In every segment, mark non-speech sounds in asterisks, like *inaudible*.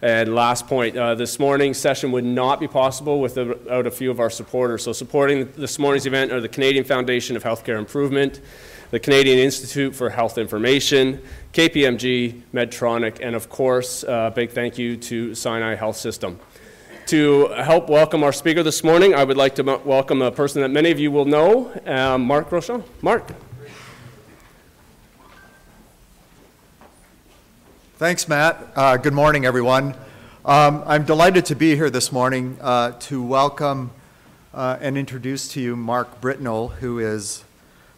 And last point, uh, this morning's session would not be possible without a few of our supporters. So supporting this morning's event are the Canadian Foundation of Healthcare Improvement, the Canadian Institute for Health Information, KPMG, Medtronic, and of course, a uh, big thank you to Sinai Health System. To help welcome our speaker this morning, I would like to welcome a person that many of you will know, um, Mark Rochon. Mark. Thanks, Matt. Uh, good morning, everyone. Um, I'm delighted to be here this morning uh, to welcome uh, and introduce to you Mark Britnell, who is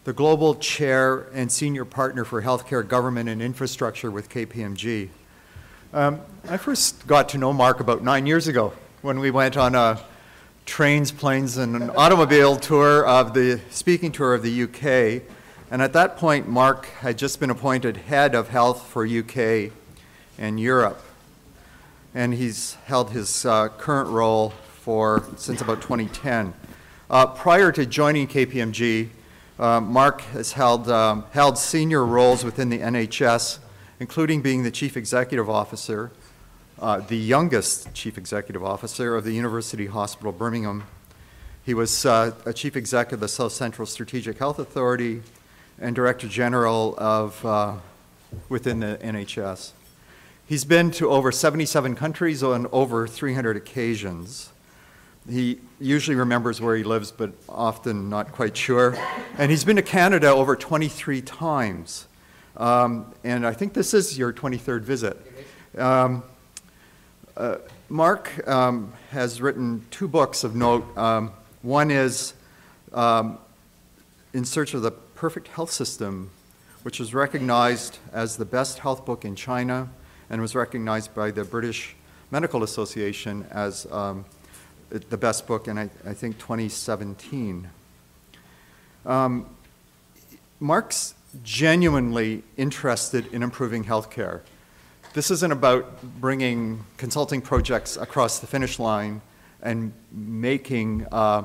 the Global Chair and Senior Partner for Healthcare Government and Infrastructure with KPMG. Um, I first got to know Mark about nine years ago when we went on a trains, planes, and an automobile tour of the speaking tour of the UK. And at that point, Mark had just been appointed head of health for UK and Europe. And he's held his uh, current role for since about 2010. Uh, prior to joining KPMG, uh, Mark has held, um, held senior roles within the NHS, including being the Chief Executive Officer, uh, the youngest Chief Executive Officer of the University Hospital Birmingham. He was uh, a Chief Executive of the South Central Strategic Health Authority and Director General of uh, within the NHS. He's been to over 77 countries on over 300 occasions. He usually remembers where he lives, but often not quite sure. And he's been to Canada over 23 times. Um, and I think this is your 23rd visit. Um, uh, Mark um, has written two books of note. Um, one is um, In Search of the Perfect Health System, which was recognized as the best health book in China and was recognized by the British Medical Association as um, the best book in, I, I think, 2017. Um, Mark's genuinely interested in improving healthcare. This isn't about bringing consulting projects across the finish line and making uh,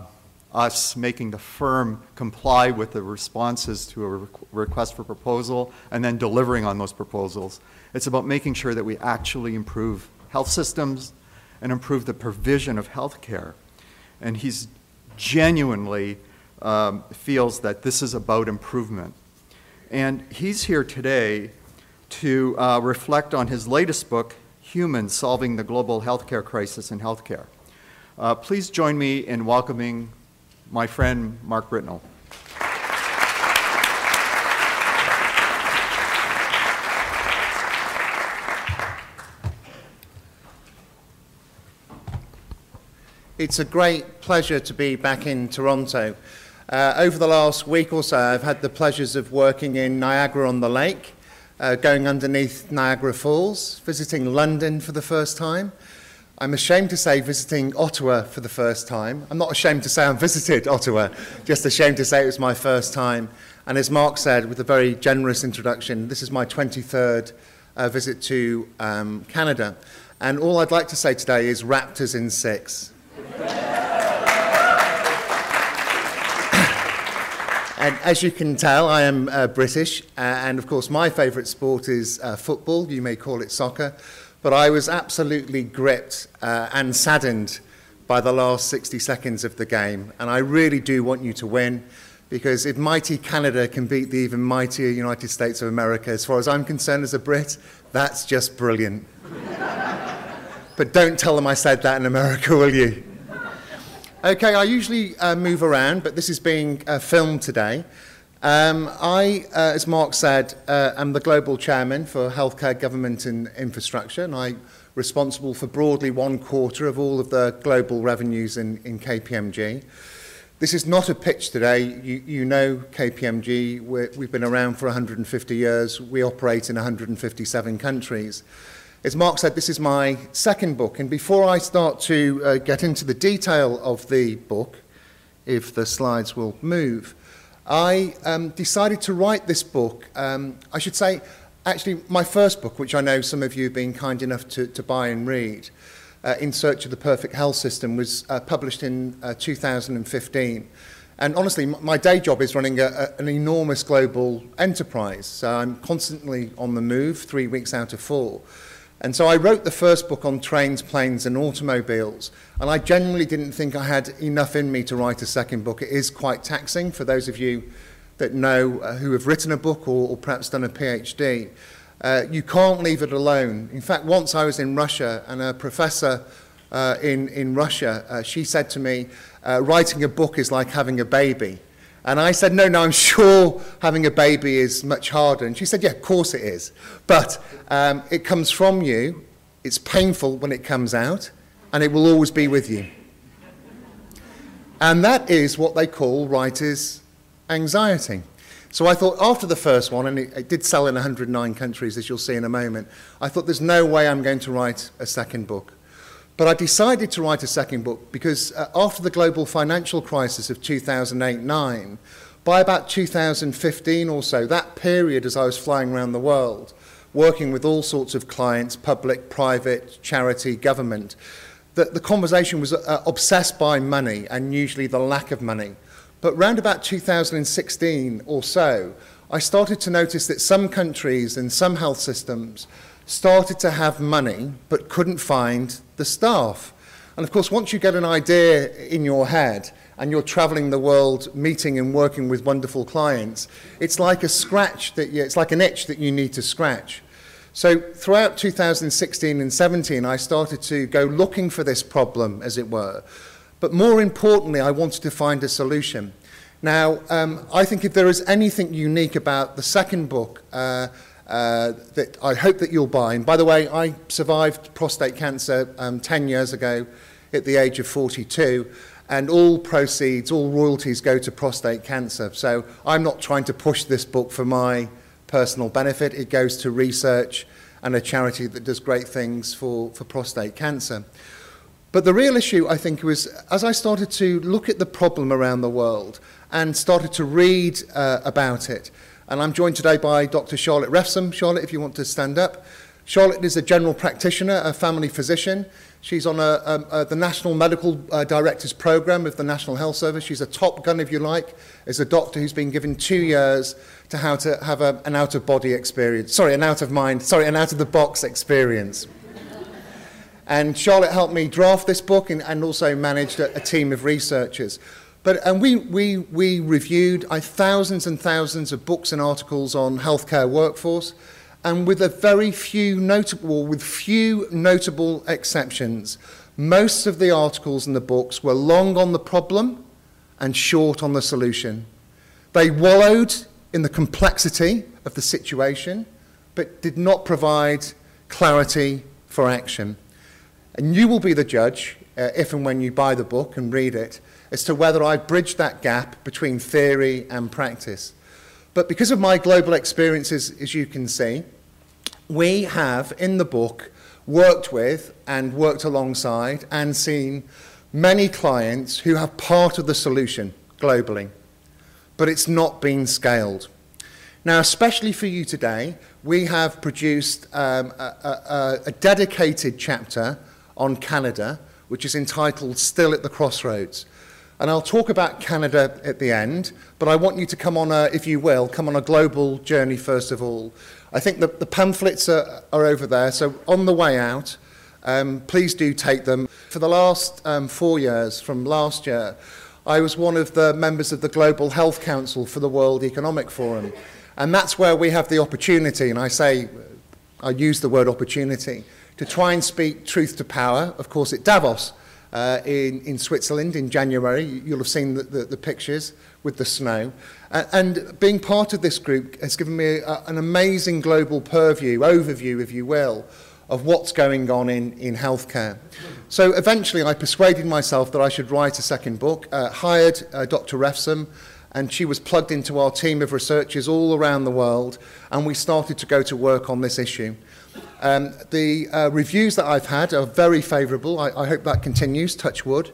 us, making the firm comply with the responses to a request for proposal and then delivering on those proposals. It's about making sure that we actually improve health systems and improve the provision of health care. And he's genuinely um, feels that this is about improvement. And he's here today to uh, reflect on his latest book, Humans Solving the Global Healthcare Crisis in Healthcare. Uh, please join me in welcoming my friend Mark Britnell. It's a great pleasure to be back in Toronto. Uh, over the last week or so, I've had the pleasures of working in Niagara on the Lake, uh, going underneath Niagara Falls, visiting London for the first time. I'm ashamed to say visiting Ottawa for the first time. I'm not ashamed to say I visited Ottawa, just ashamed to say it was my first time. And as Mark said, with a very generous introduction, this is my 23rd uh, visit to um, Canada. And all I'd like to say today is Raptors in six. *coughs* and as you can tell, I am uh, British, uh, and of course, my favourite sport is uh, football. You may call it soccer, but I was absolutely gripped uh, and saddened by the last 60 seconds of the game, and I really do want you to win. Because if mighty Canada can beat the even mightier United States of America, as far as I'm concerned as a Brit, that's just brilliant. *laughs* but don't tell them I said that in America, *laughs* will you? Okay, I usually uh, move around, but this is being uh, filmed today. Um, I, uh, as Mark said, uh, am the global chairman for healthcare, government and infrastructure, and I'm responsible for broadly one quarter of all of the global revenues in, in KPMG. This is not a pitch today. You, you know KPMG. We're, we've been around for 150 years. We operate in 157 countries. As Mark said, this is my second book, and before I start to uh, get into the detail of the book, if the slides will move, I um, decided to write this book. Um, I should say, actually, my first book, which I know some of you have been kind enough to, to buy and read, uh, In Search of the Perfect Health System, was uh, published in uh, 2015. And honestly, my day job is running a, a, an enormous global enterprise. So I'm constantly on the move, three weeks out of four. And so I wrote the first book on trains, planes, and automobiles. And I genuinely didn't think I had enough in me to write a second book. It is quite taxing for those of you that know uh, who have written a book or, or perhaps done a PhD. Uh, you can't leave it alone. In fact, once I was in Russia and a professor uh, in, in Russia, uh, she said to me, uh, writing a book is like having a baby. And I said, no, no, I'm sure having a baby is much harder. And she said, yeah, of course it is. But um, it comes from you, it's painful when it comes out, and it will always be with you. And that is what they call writer's anxiety. So I thought after the first one, and it, it, did sell in 109 countries, as you'll see in a moment, I thought there's no way I'm going to write a second book. But I decided to write a second book because uh, after the global financial crisis of 2008-9, by about 2015 or so, that period as I was flying around the world, working with all sorts of clients, public, private, charity, government, that the conversation was uh, obsessed by money and usually the lack of money. But round about 2016 or so, I started to notice that some countries and some health systems started to have money but couldn't find the staff. And of course, once you get an idea in your head and you're traveling the world meeting and working with wonderful clients, it's like a scratch that you, it's like an itch that you need to scratch. So throughout 2016 and 17, I started to go looking for this problem, as it were. But more importantly, I wanted to find a solution. Now, um, I think if there is anything unique about the second book, uh, uh, that I hope that you'll buy. And by the way, I survived prostate cancer um, 10 years ago at the age of 42, and all proceeds, all royalties go to prostate cancer. So I'm not trying to push this book for my personal benefit. It goes to research and a charity that does great things for, for prostate cancer. But the real issue, I think, was as I started to look at the problem around the world and started to read uh, about it, and I'm joined today by Dr. Charlotte Refsum. Charlotte, if you want to stand up. Charlotte is a general practitioner, a family physician. She's on a, a, a, the National Medical uh, Directors Program of the National Health Service. She's a top gun, if you like, as a doctor who's been given two years to how to have a, an out-of-body experience. Sorry, an out-of-mind, sorry, an out-of-the-box experience. and Charlotte helped me draft this book and, and also managed a, a team of researchers. But, and we, we, we reviewed uh, thousands and thousands of books and articles on healthcare workforce, and with a very few notable, with few notable exceptions, most of the articles in the books were long on the problem and short on the solution. They wallowed in the complexity of the situation, but did not provide clarity for action. And you will be the judge, uh, if and when you buy the book and read it, as to whether I've bridged that gap between theory and practice. But because of my global experiences, as you can see, we have in the book worked with and worked alongside and seen many clients who have part of the solution globally, but it's not been scaled. Now, especially for you today, we have produced um, a, a, a dedicated chapter on Canada, which is entitled Still at the Crossroads. And I'll talk about Canada at the end, but I want you to come on a, if you will, come on a global journey first of all. I think the, the pamphlets are, are over there, so on the way out, um, please do take them. For the last um, four years, from last year, I was one of the members of the Global Health Council for the World Economic Forum. And that's where we have the opportunity, and I say, I use the word opportunity, to try and speak truth to power, of course, at Davos uh, in, in Switzerland in January. You'll have seen the, the, the pictures with the snow. Uh, and being part of this group has given me a, an amazing global purview, overview, if you will, of what's going on in, in healthcare. So eventually I persuaded myself that I should write a second book, uh, hired uh, Dr. Refsum, and she was plugged into our team of researchers all around the world, and we started to go to work on this issue. Um, the uh, reviews that I've had are very favourable. I, I hope that continues, touch wood.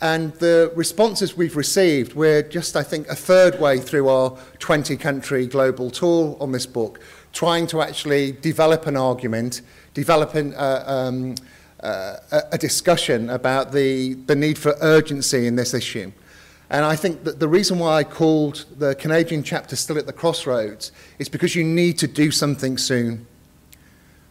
And the responses we've received, we're just, I think, a third way through our 20 country global tour on this book, trying to actually develop an argument, develop an, uh, um, uh, a discussion about the, the need for urgency in this issue. And I think that the reason why I called the Canadian chapter still at the crossroads is because you need to do something soon.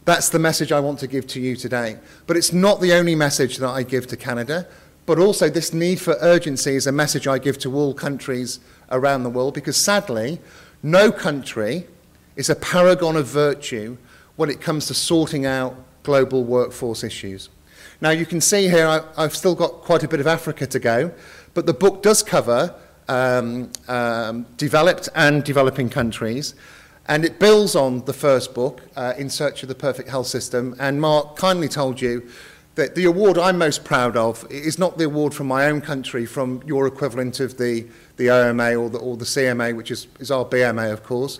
That's the message I want to give to you today. But it's not the only message that I give to Canada, but also this need for urgency is a message I give to all countries around the world because sadly, no country is a paragon of virtue when it comes to sorting out global workforce issues. Now, you can see here I, I've still got quite a bit of Africa to go, but the book does cover um, um, developed and developing countries. And it builds on the first book, uh, In Search of the Perfect Health System. And Mark kindly told you that the award I'm most proud of is not the award from my own country, from your equivalent of the, the OMA or the, or the CMA, which is, is our BMA, of course,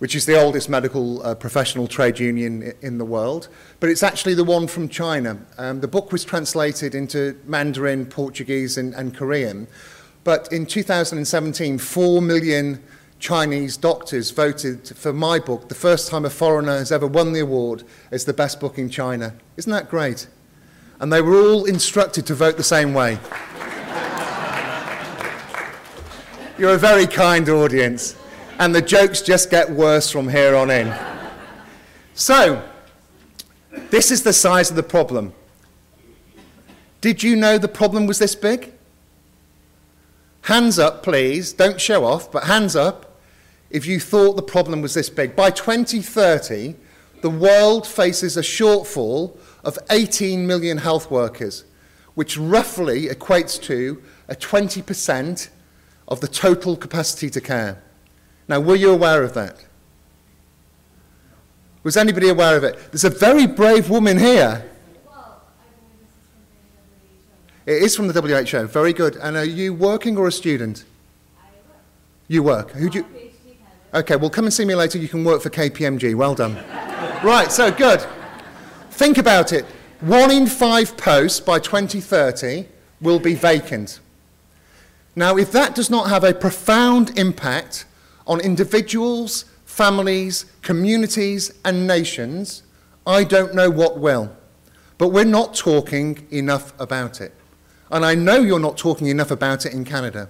which is the oldest medical uh, professional trade union in the world. But it's actually the one from China. Um, the book was translated into Mandarin, Portuguese, and, and Korean. But in 2017, 4 million Chinese doctors voted for my book, the first time a foreigner has ever won the award as the best book in China. Isn't that great? And they were all instructed to vote the same way. *laughs* You're a very kind audience, and the jokes just get worse from here on in. So, this is the size of the problem. Did you know the problem was this big? Hands up, please. Don't show off, but hands up if you thought the problem was this big. By 2030, the world faces a shortfall of 18 million health workers, which roughly equates to a 20% of the total capacity to care. Now, were you aware of that? Was anybody aware of it? There's a very brave woman here. It is from the WHO. Very good. And are you working or a student? You work. Who do you? Okay, well, come and see me later. You can work for KPMG. Well done. right, so good. Think about it. One in five posts by 2030 will be vacant. Now, if that does not have a profound impact on individuals, families, communities, and nations, I don't know what will. But we're not talking enough about it. And I know you're not talking enough about it in Canada.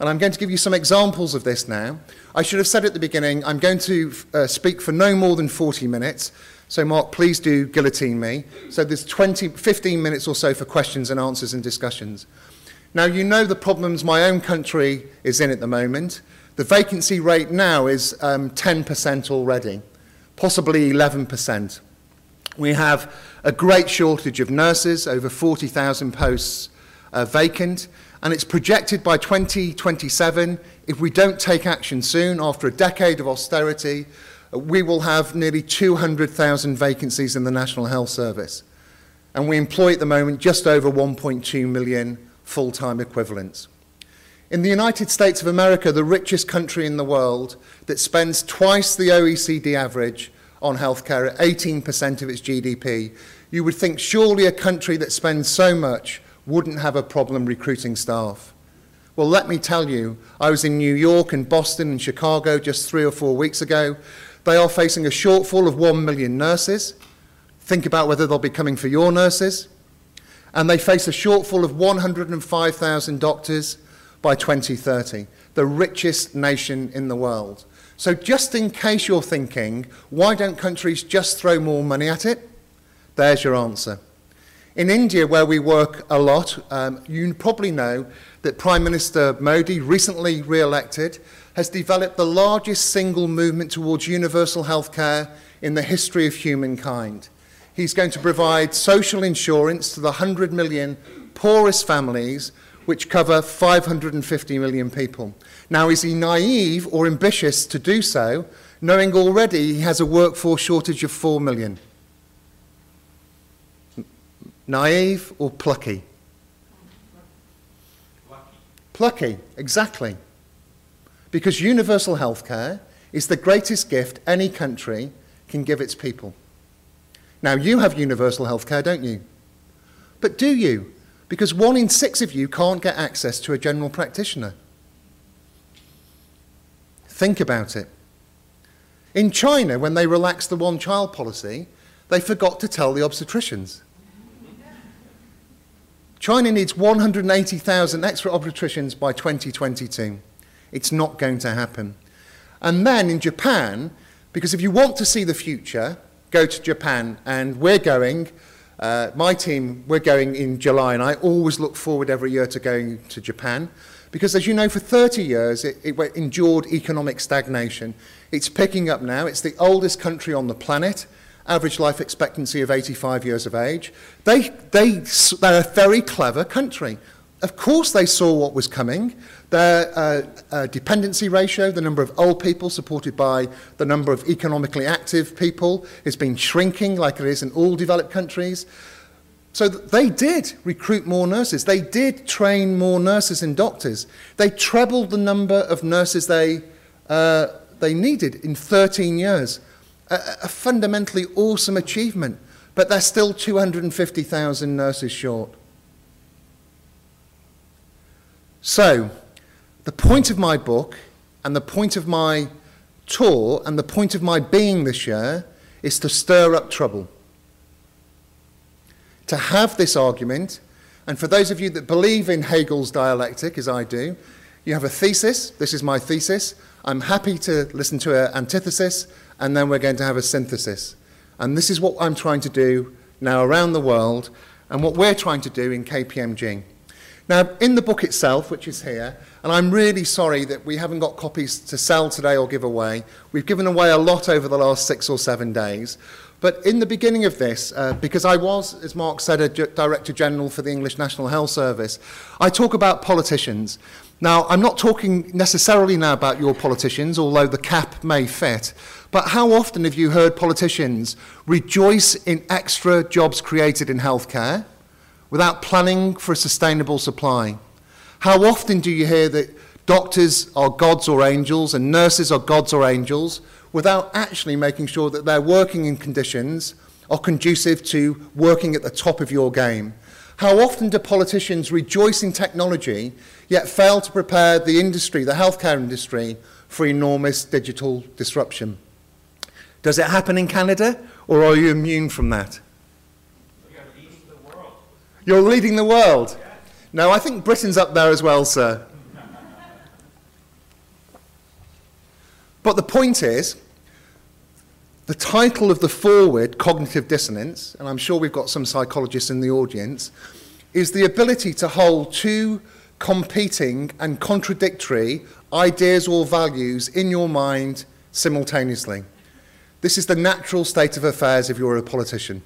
And I'm going to give you some examples of this now. I should have said at the beginning, I'm going to uh, speak for no more than 40 minutes. So, Mark, please do guillotine me. So, there's 20, 15 minutes or so for questions and answers and discussions. Now, you know the problems my own country is in at the moment. The vacancy rate now is um, 10% already, possibly 11%. We have a great shortage of nurses, over 40,000 posts uh, vacant, and it's projected by 2027, if we don't take action soon, after a decade of austerity, we will have nearly 200,000 vacancies in the National Health Service. And we employ at the moment just over 1.2 million full-time equivalents. In the United States of America, the richest country in the world that spends twice the OECD average on healthcare at 18% of its GDP, you would think surely a country that spends so much wouldn't have a problem recruiting staff. Well, let me tell you, I was in New York and Boston and Chicago just three or four weeks ago. They are facing a shortfall of one million nurses. Think about whether they'll be coming for your nurses. And they face a shortfall of 105,000 doctors by 2030, the richest nation in the world. So, just in case you're thinking, why don't countries just throw more money at it? There's your answer. In India, where we work a lot, um, you probably know that Prime Minister Modi, recently re elected, has developed the largest single movement towards universal health care in the history of humankind. He's going to provide social insurance to the 100 million poorest families, which cover 550 million people. Now, is he naive or ambitious to do so, knowing already he has a workforce shortage of 4 million? Naive or plucky? Plucky, exactly. Because universal health care is the greatest gift any country can give its people. Now, you have universal health care, don't you? But do you? Because one in six of you can't get access to a general practitioner. Think about it. In China, when they relaxed the one child policy, they forgot to tell the obstetricians. China needs 180,000 extra obstetricians by 2022. It's not going to happen. And then in Japan, because if you want to see the future, go to Japan, and we're going. Uh, my team, we're going in July, and I always look forward every year to going to Japan because, as you know, for 30 years it, it endured economic stagnation. It's picking up now. It's the oldest country on the planet, average life expectancy of 85 years of age. They, they, they're a very clever country. Of course, they saw what was coming. Their uh, uh, dependency ratio, the number of old people supported by the number of economically active people, has been shrinking like it is in all developed countries. So they did recruit more nurses. They did train more nurses and doctors. They trebled the number of nurses they, uh, they needed in 13 years. A, a fundamentally awesome achievement. But they're still 250,000 nurses short. So, the point of my book and the point of my tour and the point of my being this year is to stir up trouble. To have this argument, and for those of you that believe in Hegel's dialectic, as I do, you have a thesis. This is my thesis. I'm happy to listen to an antithesis, and then we're going to have a synthesis. And this is what I'm trying to do now around the world, and what we're trying to do in KPMG. Now, in the book itself, which is here, and I'm really sorry that we haven't got copies to sell today or give away. We've given away a lot over the last six or seven days. But in the beginning of this, uh, because I was, as Mark said, a Director General for the English National Health Service, I talk about politicians. Now, I'm not talking necessarily now about your politicians, although the cap may fit. But how often have you heard politicians rejoice in extra jobs created in healthcare? without planning for a sustainable supply? How often do you hear that doctors are gods or angels and nurses are gods or angels without actually making sure that they're working in conditions are conducive to working at the top of your game? How often do politicians rejoice in technology yet fail to prepare the industry, the healthcare industry, for enormous digital disruption? Does it happen in Canada or are you immune from that? You're leading the world. No, I think Britain's up there as well, sir. But the point is, the title of the foreword, Cognitive Dissonance, and I'm sure we've got some psychologists in the audience, is the ability to hold two competing and contradictory ideas or values in your mind simultaneously. This is the natural state of affairs if you're a politician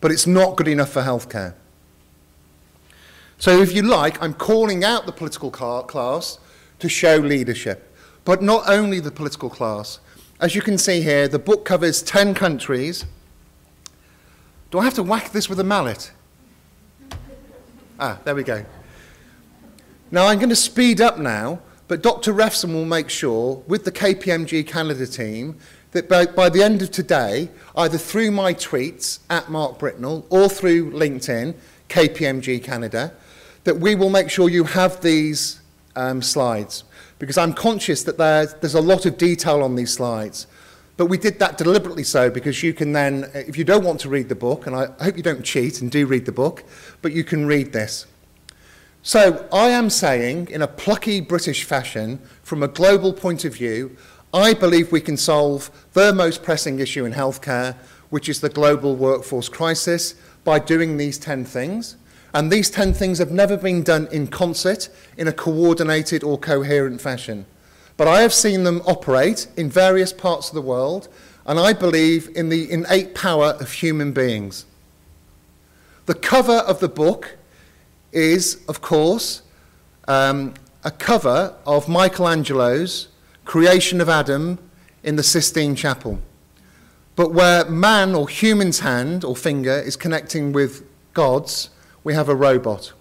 but it's not good enough for healthcare. So, if you like, I'm calling out the political class to show leadership, but not only the political class. As you can see here, the book covers 10 countries. Do I have to whack this with a mallet? Ah, there we go. Now, I'm going to speed up now, but Dr. Refsum will make sure, with the KPMG Canada team, that by, by the end of today, either through my tweets at Mark Britnell or through LinkedIn, KPMG Canada, that we will make sure you have these um, slides. Because I'm conscious that there's, there's a lot of detail on these slides. But we did that deliberately so because you can then, if you don't want to read the book, and I hope you don't cheat and do read the book, but you can read this. So I am saying, in a plucky British fashion, from a global point of view, I believe we can solve the most pressing issue in healthcare, which is the global workforce crisis, by doing these 10 things. And these 10 things have never been done in concert, in a coordinated or coherent fashion. But I have seen them operate in various parts of the world, and I believe in the innate power of human beings. The cover of the book is, of course, um, a cover of Michelangelo's creation of Adam in the Sistine Chapel. But where man or human's hand or finger is connecting with God's, we have a robot.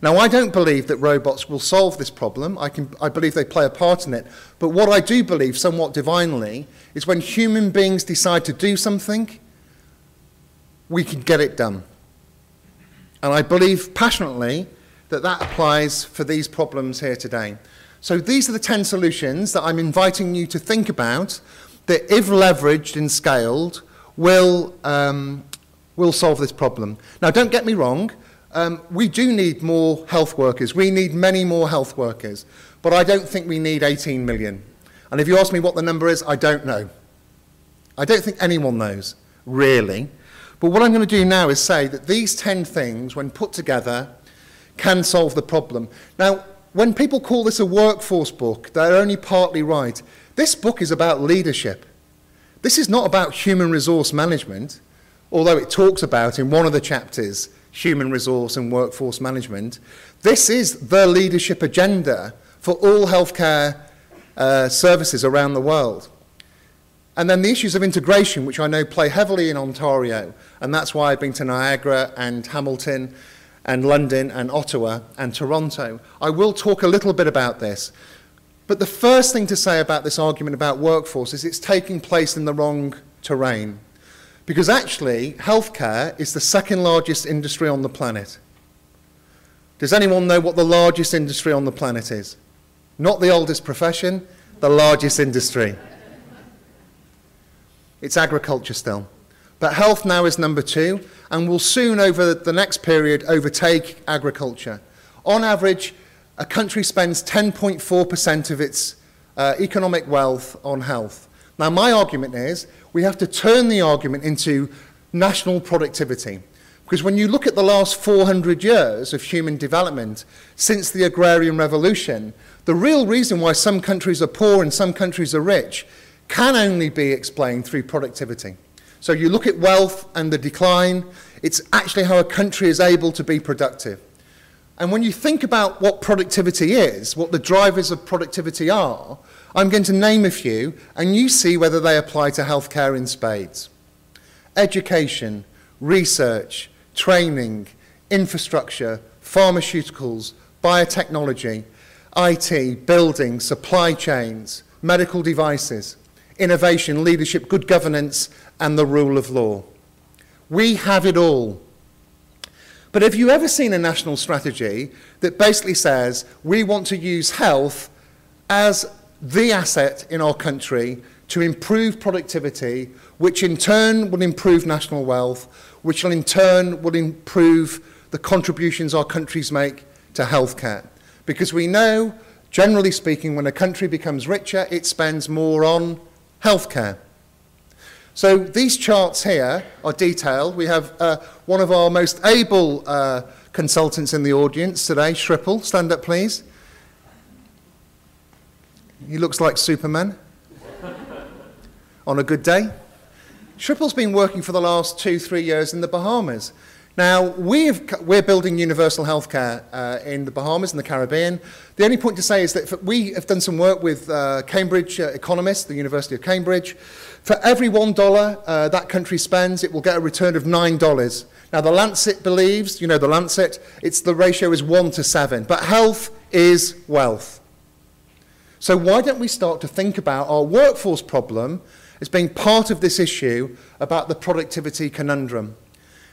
Now, I don't believe that robots will solve this problem. I, can, I believe they play a part in it. But what I do believe, somewhat divinely, is when human beings decide to do something, we can get it done. And I believe passionately that that applies for these problems here today. So these are the 10 solutions that I'm inviting you to think about that, if leveraged and scaled, will, um, will solve this problem. Now, don't get me wrong. Um, we do need more health workers. We need many more health workers. But I don't think we need 18 million. And if you ask me what the number is, I don't know. I don't think anyone knows, really. But what I'm going to do now is say that these 10 things, when put together, can solve the problem. Now, when people call this a workforce book, they're only partly right. This book is about leadership. This is not about human resource management, although it talks about in one of the chapters human resource and workforce management. This is the leadership agenda for all healthcare uh, services around the world. And then the issues of integration, which I know play heavily in Ontario, and that's why I've been to Niagara and Hamilton and London and Ottawa and Toronto. I will talk a little bit about this. But the first thing to say about this argument about workforce is it's taking place in the wrong terrain. Because actually, healthcare is the second largest industry on the planet. Does anyone know what the largest industry on the planet is? Not the oldest profession, the largest industry. It's agriculture still. But health now is number two and will soon, over the next period, overtake agriculture. On average, a country spends 10.4% of its uh, economic wealth on health. Now, my argument is we have to turn the argument into national productivity. Because when you look at the last 400 years of human development since the agrarian revolution, the real reason why some countries are poor and some countries are rich can only be explained through productivity. So you look at wealth and the decline, it's actually how a country is able to be productive. And when you think about what productivity is, what the drivers of productivity are, I'm going to name a few, and you see whether they apply to healthcare in spades. Education, research, training, infrastructure, pharmaceuticals, biotechnology, IT, building, supply chains, medical devices, innovation, leadership, good governance, and the rule of law. We have it all. But have you ever seen a national strategy that basically says we want to use health as the asset in our country to improve productivity, which in turn will improve national wealth, which in turn will improve the contributions our countries make to healthcare? Because we know, generally speaking, when a country becomes richer, it spends more on healthcare. So these charts here are detailed. We have uh, one of our most able uh, consultants in the audience today, Shripple. Stand up, please. He looks like Superman on a good day. Triple's been working for the last two, three years in the Bahamas. Now, we've, we're building universal healthcare uh, in the Bahamas and the Caribbean. The only point to say is that we have done some work with uh, Cambridge uh, economists, the University of Cambridge. For every $1 uh, that country spends, it will get a return of $9. Now, the Lancet believes, you know, the Lancet, it's the ratio is 1 to 7. But health is wealth. So why don't we start to think about our workforce problem as being part of this issue about the productivity conundrum?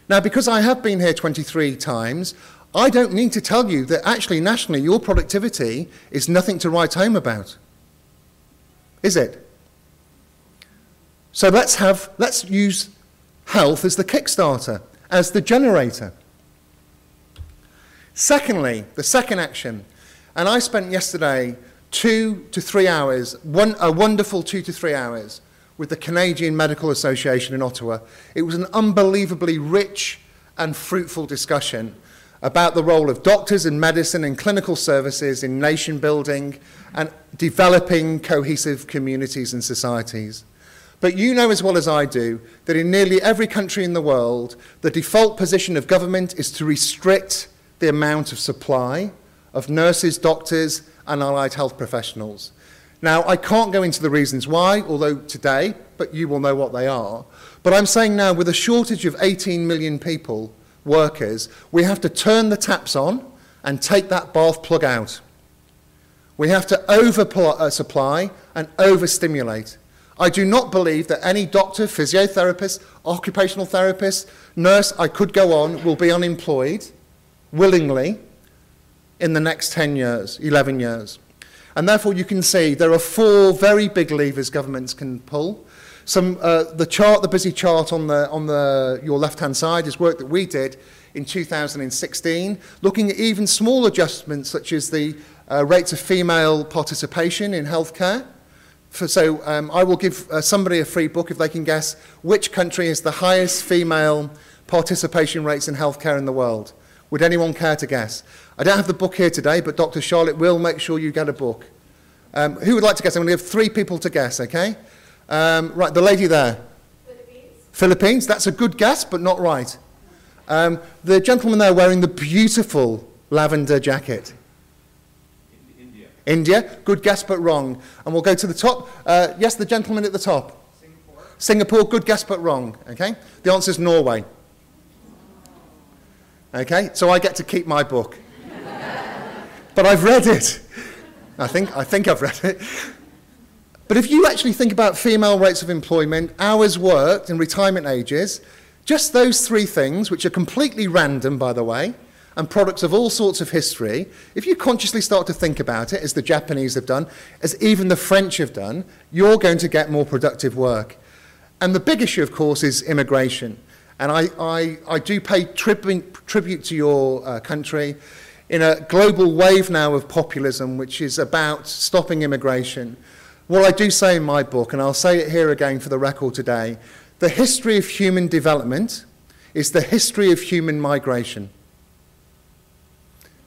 Now, because I have been here 23 times, I don't need to tell you that actually nationally your productivity is nothing to write home about. Is it? So let's have let's use health as the kickstarter, as the generator. Secondly, the second action, and I spent yesterday two to three hours, one, a wonderful two to three hours, with the Canadian Medical Association in Ottawa. It was an unbelievably rich and fruitful discussion about the role of doctors in medicine and clinical services in nation building and developing cohesive communities and societies. But you know as well as I do that in nearly every country in the world, the default position of government is to restrict the amount of supply of nurses, doctors, and allied health professionals. Now, I can't go into the reasons why, although today, but you will know what they are. But I'm saying now, with a shortage of 18 million people, workers, we have to turn the taps on and take that bath plug out. We have to oversupply uh, and overstimulate. I do not believe that any doctor, physiotherapist, occupational therapist, nurse, I could go on, will be unemployed willingly in the next 10 years, 11 years. And therefore, you can see there are four very big levers governments can pull. Some, uh, the chart, the busy chart on, the, on the, your left-hand side is work that we did in 2016, looking at even small adjustments such as the uh, rates of female participation in healthcare. For, so um, I will give uh, somebody a free book if they can guess which country has the highest female participation rates in healthcare in the world. Would anyone care to guess? I don't have the book here today, but Dr. Charlotte will make sure you get a book. Um, who would like to guess? I'm going to give three people to guess, okay? Um, right, the lady there. Philippines. Philippines, that's a good guess, but not right. Um, the gentleman there wearing the beautiful lavender jacket. India. India, good guess, but wrong. And we'll go to the top. Uh, yes, the gentleman at the top. Singapore. Singapore, good guess, but wrong, okay? The answer is Norway. Okay, so I get to keep my book. But I've read it. I think, I think I've read it. But if you actually think about female rates of employment, hours worked, and retirement ages, just those three things, which are completely random, by the way, and products of all sorts of history, if you consciously start to think about it, as the Japanese have done, as even the French have done, you're going to get more productive work. And the big issue, of course, is immigration. And I, I, I do pay tribute, tribute to your uh, country in a global wave now of populism, which is about stopping immigration. What I do say in my book, and I'll say it here again for the record today, the history of human development is the history of human migration.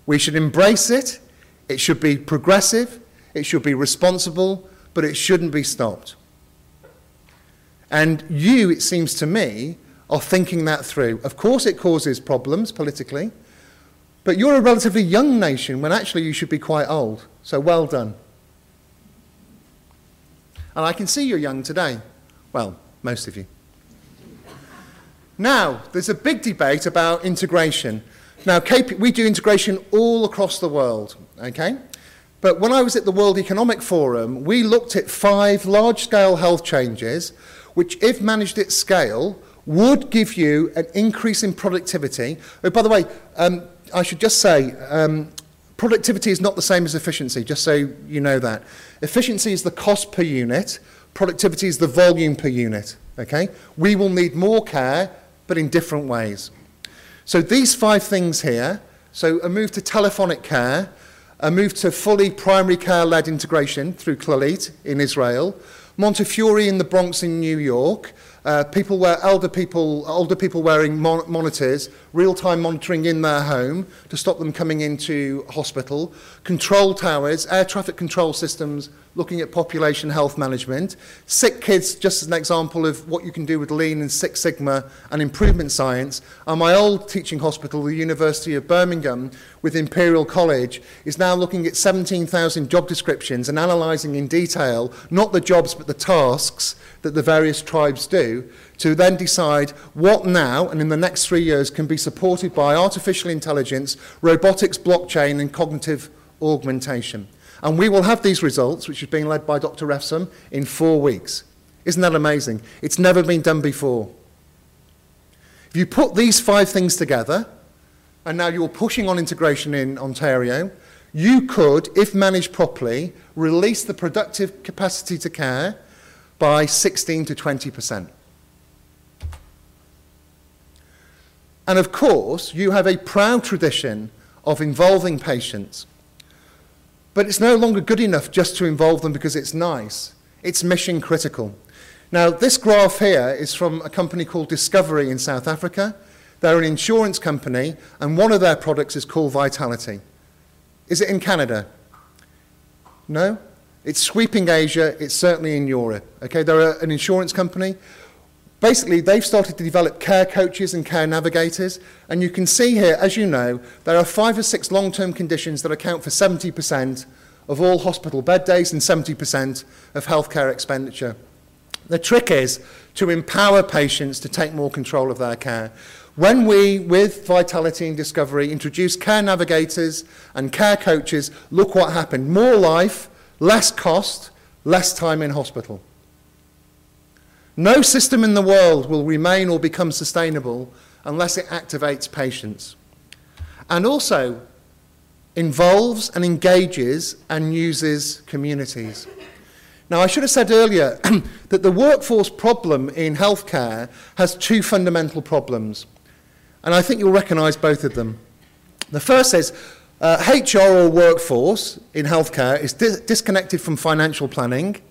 We should embrace it, it should be progressive, it should be responsible, but it shouldn't be stopped. And you, it seems to me, are thinking that through. Of course, it causes problems politically, but you're a relatively young nation when actually you should be quite old. So well done. And I can see you're young today. Well, most of you. Now, there's a big debate about integration. Now, we do integration all across the world, okay? But when I was at the World Economic Forum, we looked at five large scale health changes, which, if managed at scale, would give you an increase in productivity. Oh, by the way, um, I should just say, um, productivity is not the same as efficiency, just so you know that. Efficiency is the cost per unit, productivity is the volume per unit. Okay? We will need more care, but in different ways. So these five things here, so a move to telephonic care, a move to fully primary care-led integration through Clalit in Israel, Montefiore in the Bronx in New York, uh, people where elder people, older people wearing mon monitors, real-time monitoring in their home to stop them coming into hospital, control towers, air traffic control systems looking at population health management, sick kids, just as an example of what you can do with Lean and Six Sigma and improvement science, and my old teaching hospital, the University of Birmingham, with Imperial College, is now looking at 17,000 job descriptions and analysing in detail not the jobs but the tasks that the various tribes do to then decide what now and in the next three years can be supported by artificial intelligence, robotics, blockchain, and cognitive augmentation. And we will have these results, which is being led by Dr. Refsum, in four weeks. Isn't that amazing? It's never been done before. If you put these five things together, and now you're pushing on integration in Ontario, you could, if managed properly, release the productive capacity to care by 16 to 20%. And of course, you have a proud tradition of involving patients. But it's no longer good enough just to involve them because it's nice. It's mission critical. Now, this graph here is from a company called Discovery in South Africa. They're an insurance company, and one of their products is called Vitality. Is it in Canada? No? It's sweeping Asia, it's certainly in Europe. Okay, they're an insurance company. Basically, they've started to develop care coaches and care navigators, and you can see here, as you know, there are five or six long-term conditions that account for 70% of all hospital bed days and 70% of healthcare expenditure. The trick is to empower patients to take more control of their care. When we, with Vitality and Discovery, introduce care navigators and care coaches, look what happened. More life, less cost, less time in hospital. No system in the world will remain or become sustainable unless it activates patients. And also involves and engages and uses communities. Now, I should have said earlier *clears throat* that the workforce problem in healthcare has two fundamental problems. And I think you'll recognize both of them. The first is uh, HR or workforce in healthcare is dis disconnected from financial planning,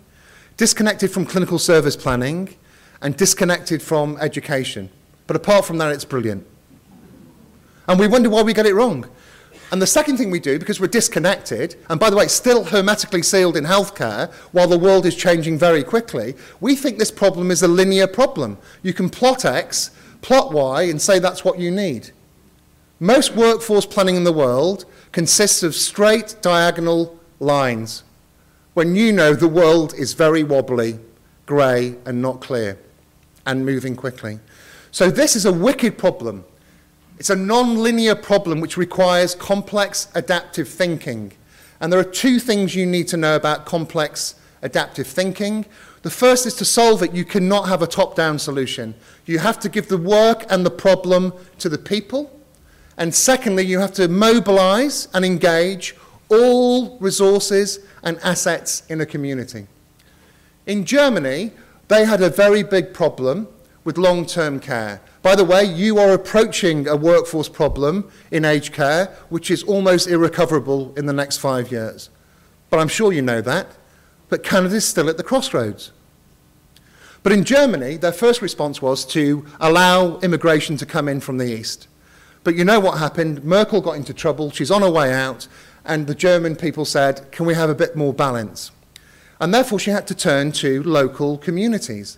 disconnected from clinical service planning, and disconnected from education. But apart from that, it's brilliant. And we wonder why we get it wrong. And the second thing we do, because we're disconnected, and by the way, still hermetically sealed in healthcare while the world is changing very quickly, we think this problem is a linear problem. You can plot X, plot Y, and say that's what you need. Most workforce planning in the world consists of straight diagonal lines when you know the world is very wobbly, grey, and not clear, and moving quickly. So, this is a wicked problem. It's a non linear problem which requires complex adaptive thinking. And there are two things you need to know about complex adaptive thinking. The first is to solve it, you cannot have a top down solution. You have to give the work and the problem to the people. And secondly, you have to mobilize and engage all resources and assets in a community. In Germany, they had a very big problem with long term care. By the way, you are approaching a workforce problem in aged care which is almost irrecoverable in the next five years. But I'm sure you know that. But Canada is still at the crossroads. But in Germany, their first response was to allow immigration to come in from the east. But you know what happened? Merkel got into trouble, she's on her way out, and the German people said, Can we have a bit more balance? And therefore, she had to turn to local communities.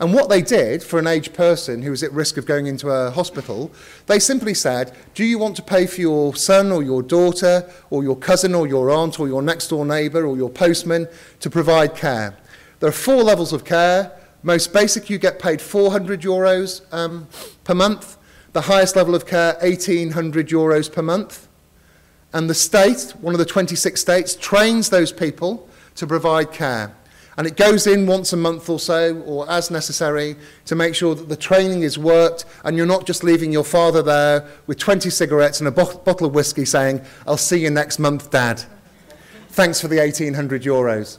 And what they did for an aged person who was at risk of going into a hospital, they simply said, Do you want to pay for your son or your daughter or your cousin or your aunt or your next door neighbour or your postman to provide care? There are four levels of care. Most basic, you get paid 400 euros um, per month. The highest level of care, 1,800 euros per month. And the state, one of the 26 states, trains those people to provide care. And it goes in once a month or so, or as necessary, to make sure that the training is worked and you're not just leaving your father there with 20 cigarettes and a bo- bottle of whiskey saying, I'll see you next month, Dad. Thanks for the 1,800 euros.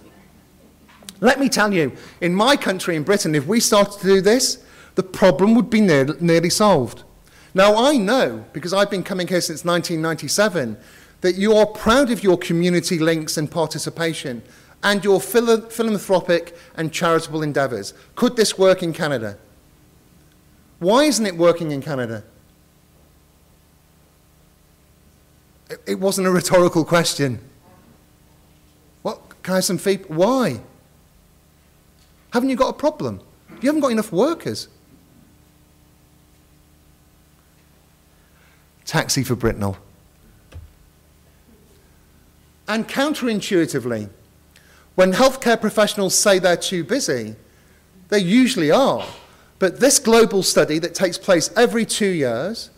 Let me tell you, in my country, in Britain, if we started to do this, the problem would be near, nearly solved. Now, I know, because I've been coming here since 1997, that you are proud of your community links and participation and your philanthropic and charitable endeavours. Could this work in Canada? Why isn't it working in Canada? It wasn't a rhetorical question. What? Can I have some feedback? Why? Haven't you got a problem? You haven't got enough workers. Taxi for Britnell. And counterintuitively, when healthcare professionals say they're too busy, they usually are. But this global study that takes place every two years,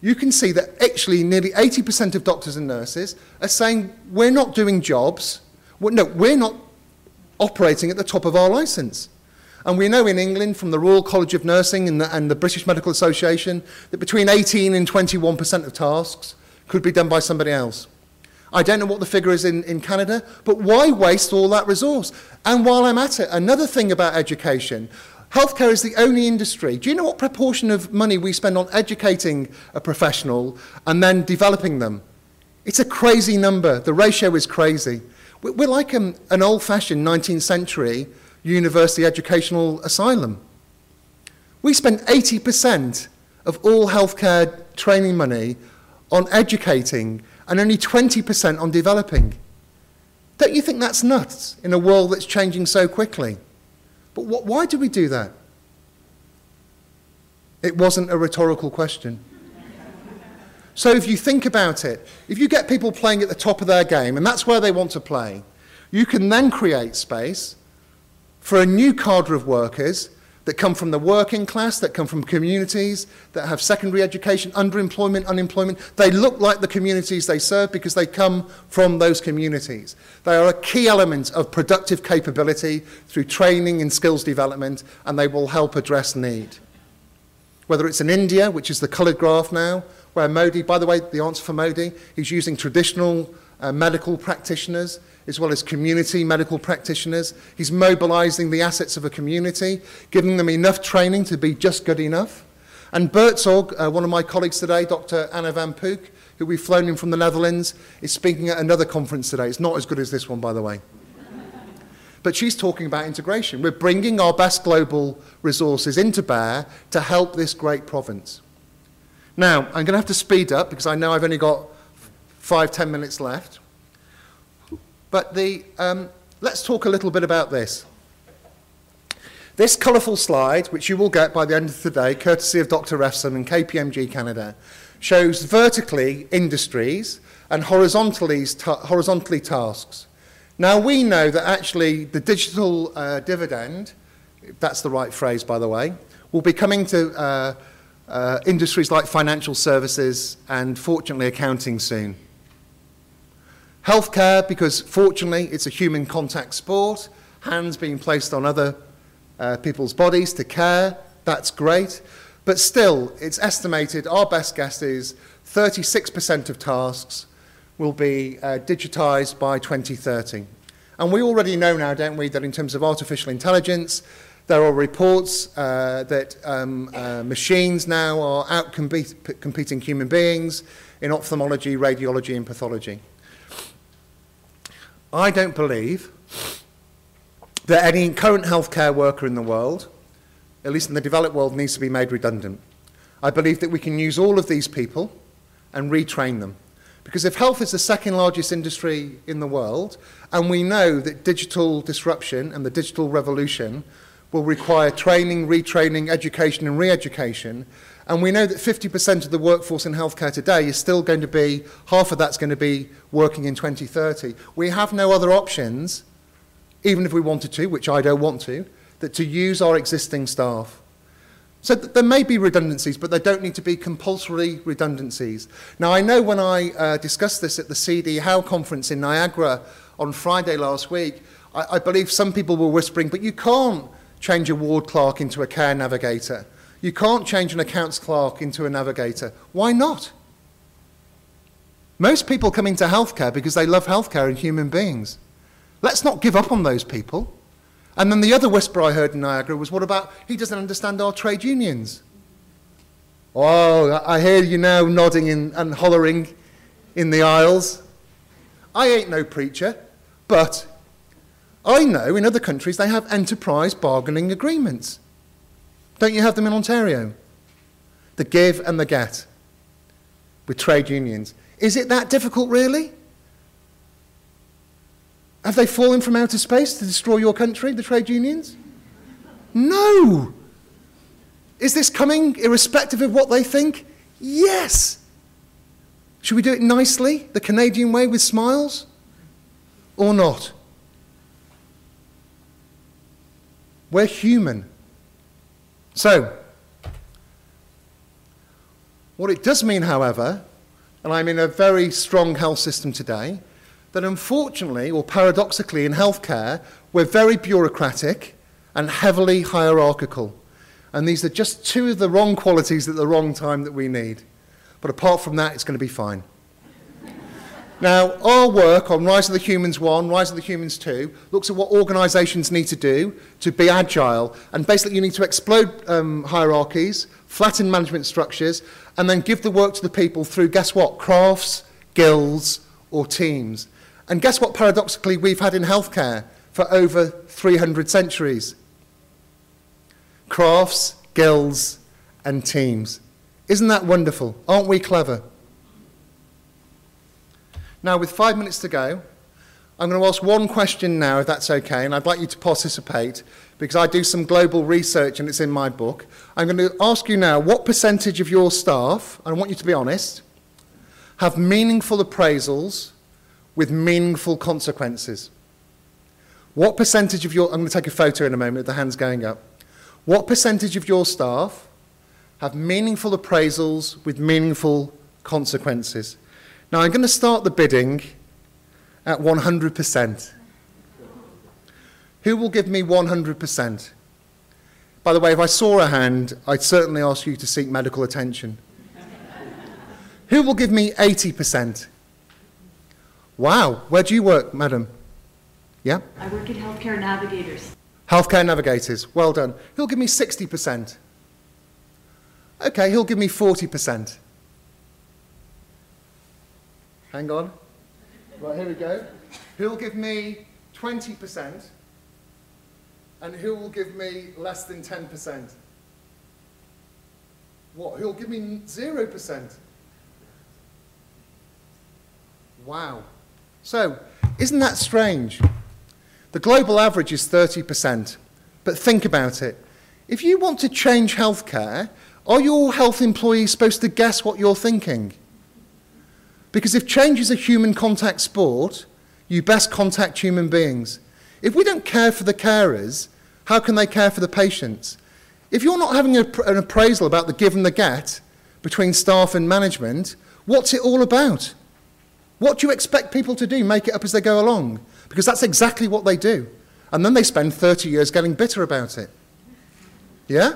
you can see that actually nearly 80% of doctors and nurses are saying we're not doing jobs. No, we're not operating at the top of our license. And we know in England from the Royal College of Nursing and the, and the British Medical Association that between 18 and 21% of tasks could be done by somebody else. I don't know what the figure is in, in Canada, but why waste all that resource? And while I'm at it, another thing about education healthcare is the only industry. Do you know what proportion of money we spend on educating a professional and then developing them? It's a crazy number. The ratio is crazy. We're like um, an, an old fashioned 19th century university educational asylum. We spend 80% of all healthcare training money on educating and only 20% on developing. Don't you think that's nuts in a world that's changing so quickly? But what, why do we do that? It wasn't a rhetorical question. so if you think about it, if you get people playing at the top of their game, and that's where they want to play, you can then create space for a new cadre of workers that come from the working class, that come from communities, that have secondary education, underemployment, unemployment. They look like the communities they serve because they come from those communities. They are a key element of productive capability through training and skills development, and they will help address need. Whether it's in India, which is the coloured graph now, where Modi, by the way, the answer for Modi, he's using traditional uh, medical practitioners as well as community medical practitioners. He's mobilizing the assets of a community, giving them enough training to be just good enough. And Buurtzorg, uh, one of my colleagues today, Dr. Anna van Poucke, who we've flown in from the Netherlands, is speaking at another conference today. It's not as good as this one, by the way. But she's talking about integration. We're bringing our best global resources into bear to help this great province. Now, I'm going to have to speed up because I know I've only got five, ten minutes left. But the, um, let's talk a little bit about this. This colourful slide, which you will get by the end of the day, courtesy of Dr. Refsum and KPMG Canada, shows vertically industries and horizontally, ta horizontally tasks. Now, we know that actually the digital uh, dividend, that's the right phrase, by the way, will be coming to uh, uh, industries like financial services and, fortunately, accounting soon. Healthcare, because fortunately it's a human contact sport, hands being placed on other uh, people's bodies to care, that's great. But still, it's estimated, our best guess is 36% of tasks will be uh, digitized by 2030. And we already know now, don't we, that in terms of artificial intelligence, there are reports uh, that um, uh, machines now are out competing human beings in ophthalmology, radiology, and pathology. I don't believe that any current healthcare worker in the world, at least in the developed world, needs to be made redundant. I believe that we can use all of these people and retrain them. Because if health is the second largest industry in the world, and we know that digital disruption and the digital revolution will require training, retraining, education, and re education, and we know that 50% of the workforce in healthcare today is still going to be, half of that's going to be working in 2030. We have no other options, even if we wanted to, which I don't want to, that to use our existing staff. So th there may be redundancies, but there don't need to be compulsory redundancies. Now, I know when I uh, discussed this at the CD Howe conference in Niagara on Friday last week, I, I believe some people were whispering, but you can't change a ward clerk into a care navigator. You can't change an accounts clerk into a navigator. Why not? Most people come into healthcare because they love healthcare and human beings. Let's not give up on those people. And then the other whisper I heard in Niagara was, what about he doesn't understand our trade unions? Oh, I hear you now nodding in, and hollering in the aisles. I ain't no preacher, but I know in other countries they have enterprise bargaining agreements. Don't you have them in Ontario? The give and the get with trade unions. Is it that difficult, really? Have they fallen from outer space to destroy your country, the trade unions? No. Is this coming irrespective of what they think? Yes. Should we do it nicely, the Canadian way, with smiles? Or not? We're human. So, what it does mean, however, and I'm in a very strong health system today, that unfortunately, or paradoxically, in healthcare, we're very bureaucratic and heavily hierarchical. And these are just two of the wrong qualities at the wrong time that we need. But apart from that, it's going to be fine. Now, our work on Rise of the Humans 1, Rise of the Humans 2, looks at what organisations need to do to be agile. And basically, you need to explode um, hierarchies, flatten management structures, and then give the work to the people through, guess what, crafts, guilds, or teams. And guess what, paradoxically, we've had in healthcare for over 300 centuries? Crafts, guilds, and teams. Isn't that wonderful? Aren't we clever? Now, with five minutes to go, I'm going to ask one question now, if that's okay, and I'd like you to participate because I do some global research and it's in my book. I'm going to ask you now what percentage of your staff, and I want you to be honest, have meaningful appraisals with meaningful consequences? What percentage of your, I'm going to take a photo in a moment, the hands going up. What percentage of your staff have meaningful appraisals with meaningful consequences? Now, I'm going to start the bidding at 100%. Who will give me 100%? By the way, if I saw a hand, I'd certainly ask you to seek medical attention. *laughs* Who will give me 80%? Wow, where do you work, madam? Yeah? I work at Healthcare Navigators. Healthcare Navigators, well done. He'll give me 60%. Okay, he'll give me 40%. Hang on. Right, here we go. Who'll give me 20%. And who will give me less than 10%? What? Who'll give me 0%? Wow. So, isn't that strange? The global average is 30%. But think about it. If you want to change healthcare, are your health employees supposed to guess what you're thinking? Because if change is a human contact sport, you best contact human beings. If we don't care for the carers, how can they care for the patients? If you're not having a, an appraisal about the give and the get between staff and management, what's it all about? What do you expect people to do? Make it up as they go along? Because that's exactly what they do. And then they spend 30 years getting bitter about it. Yeah?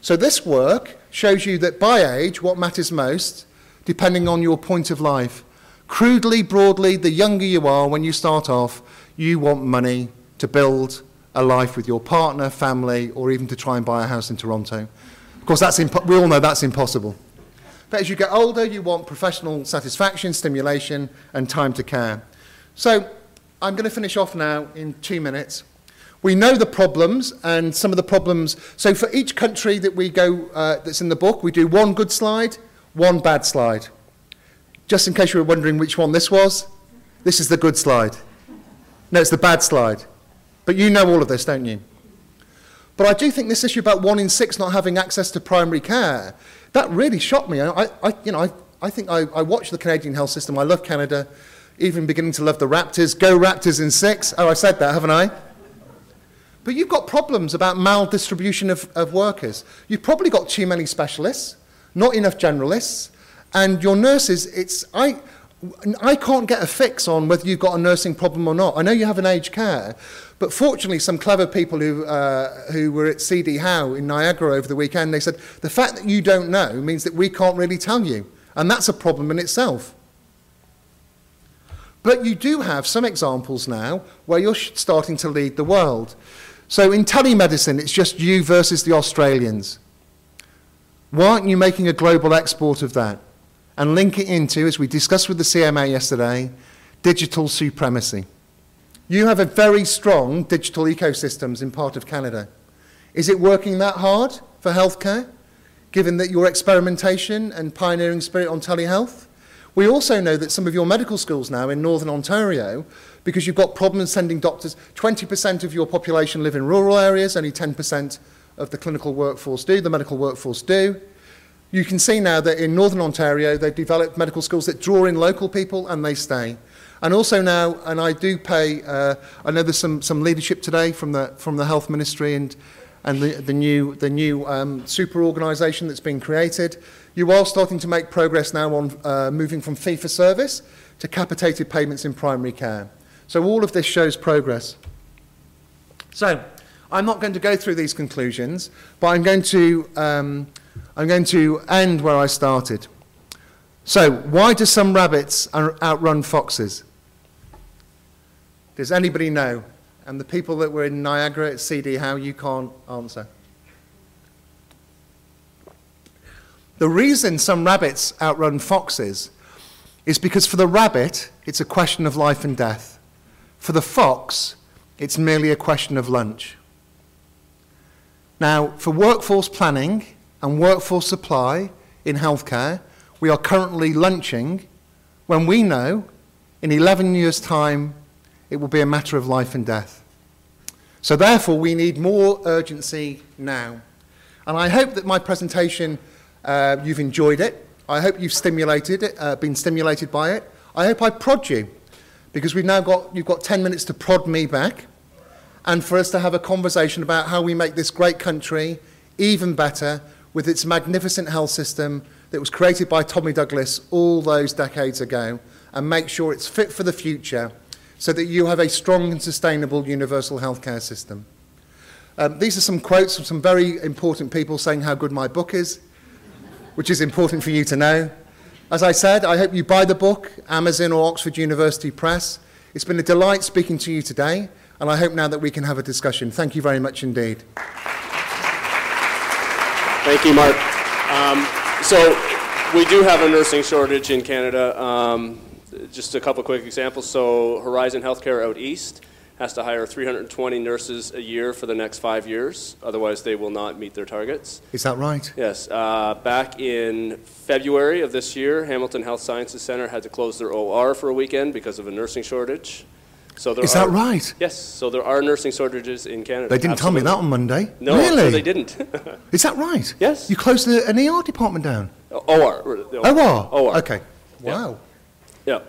So this work shows you that by age, what matters most, depending on your point of life. Crudely, broadly, the younger you are when you start off, you want money to build a life with your partner, family, or even to try and buy a house in Toronto. Of course, that's we all know that's impossible. But as you get older, you want professional satisfaction, stimulation, and time to care. So I'm going to finish off now in two minutes. We know the problems and some of the problems. So for each country that we go, uh, that's in the book, we do one good slide, one bad slide. Just in case you were wondering which one this was, this is the good slide. No, it's the bad slide. But you know all of this, don't you? But I do think this issue about one in six not having access to primary care that really shocked me. I, I you know, I, I think I, I watch the Canadian health system. I love Canada, even beginning to love the Raptors. Go Raptors in six. Oh, I said that, haven't I? But you've got problems about maldistribution of, of workers. You've probably got too many specialists, not enough generalists, and your nurses, it's, I, I can't get a fix on whether you've got a nursing problem or not. I know you have an aged care, but fortunately, some clever people who, uh, who were at CD Howe in Niagara over the weekend, they said, the fact that you don't know means that we can't really tell you. And that's a problem in itself. But you do have some examples now where you're starting to lead the world. So in telemedicine, it's just you versus the Australians. Why aren't you making a global export of that? And link it into, as we discussed with the CMA yesterday, digital supremacy. You have a very strong digital ecosystems in part of Canada. Is it working that hard for healthcare, given that your experimentation and pioneering spirit on telehealth? We also know that some of your medical schools now in Northern Ontario, because you've got problems sending doctors, 20% of your population live in rural areas, only 10% of the clinical workforce do, the medical workforce do. You can see now that in Northern Ontario, they've developed medical schools that draw in local people and they stay. And also now, and I do pay, uh, I know there's some, some leadership today from the, from the Health Ministry and, and the, the new, the new um, super organisation that's been created. You are starting to make progress now on uh, moving from fee-for-service to capitated payments in primary care. So all of this shows progress. So I'm not going to go through these conclusions, but I'm going to, um, I'm going to end where I started. So why do some rabbits outrun foxes? Does anybody know? And the people that were in Niagara at CD Howe you can't answer. The reason some rabbits outrun foxes is because for the rabbit, it's a question of life and death. For the fox, it's merely a question of lunch. Now, for workforce planning and workforce supply in healthcare, we are currently lunching when we know in 11 years' time it will be a matter of life and death. So, therefore, we need more urgency now. And I hope that my presentation, uh, you've enjoyed it. I hope you've stimulated it, uh, been stimulated by it. I hope I prod you, because we've now got, you've got 10 minutes to prod me back, and for us to have a conversation about how we make this great country even better with its magnificent health system that was created by Tommy Douglas all those decades ago, and make sure it's fit for the future so that you have a strong and sustainable universal healthcare system. Um, these are some quotes from some very important people saying how good my book is, which is important for you to know. As I said, I hope you buy the book, Amazon or Oxford University Press. It's been a delight speaking to you today, and I hope now that we can have a discussion. Thank you very much indeed. Thank you, Mark. Um, so we do have a nursing shortage in Canada. Um, just a couple quick examples. So Horizon Healthcare out east has to hire 320 nurses a year for the next five years. Otherwise, they will not meet their targets. Is that right? Yes, uh, back in February of this year, Hamilton Health Sciences Center had to close their OR for a weekend because of a nursing shortage. So there Is are, that right? Yes, so there are nursing shortages in Canada. They didn't tell me that on Monday. No, really? so they didn't. *laughs* Is that right? Yes. You closed the, an ER department down? OR. Oh, wow. OR. Okay. Yeah. Wow. Yeah.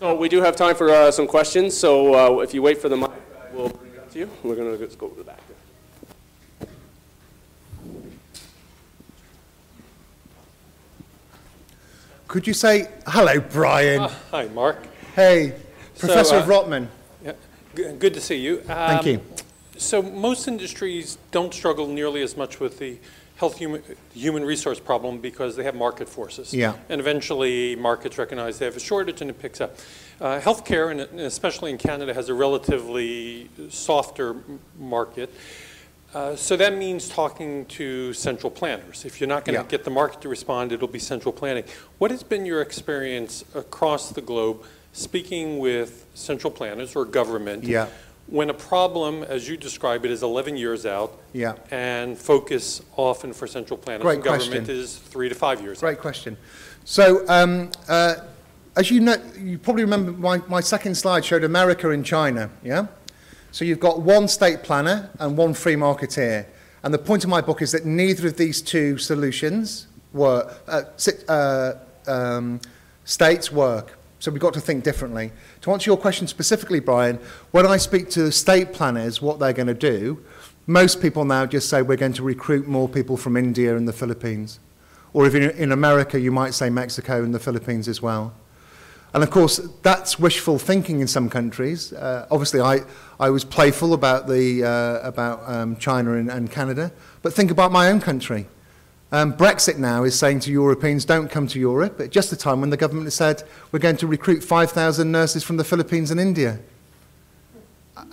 So we do have time for uh, some questions, so uh, if you wait for the mic, we'll bring it up to you. We're going to go to the back. Could you say, hello, Brian? Uh, Hi, Mark. hey, Professor uh, of Rotman. Yeah, Good to see you. Thank Um, you. So most industries don't struggle nearly as much with the health human, human resource problem because they have market forces. Yeah. And eventually, markets recognize they have a shortage and it picks up. Uh, Healthcare, and especially in Canada, has a relatively softer market. Uh, So that means talking to central planners. If you're not going Yeah. to get the market to respond, it'll be central planning. What has been your experience across the globe speaking with central planners or government? Yeah. When a problem, as you describe it, is 11 years out. Yeah. And focus often for central planners Great and government question. is three to five years out. Great question. So, um, uh, as you know, you probably remember my, my second slide showed America and China, yeah? So you've got one state planner and one free marketeer. And the point of my book is that neither of these two solutions work, uh, uh, um, states work. So we've got to think differently. To answer your question specifically, Brian, when I speak to state planners what they're going to do, most people now just say we're going to recruit more people from India and the Philippines. Or if in, in America, you might say Mexico and the Philippines as well. And of course, that's wishful thinking in some countries. Uh, obviously, I, I was playful about, the, uh, about um, China and, and Canada, but think about my own country. Um, Brexit now is saying to Europeans, don't come to Europe, at just the time when the government has said we're going to recruit 5,000 nurses from the Philippines and India. *laughs*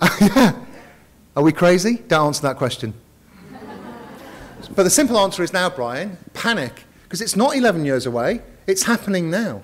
Are we crazy? Don't answer that question. but the simple answer is now, Brian, panic, because it's not 11 years away, it's happening now.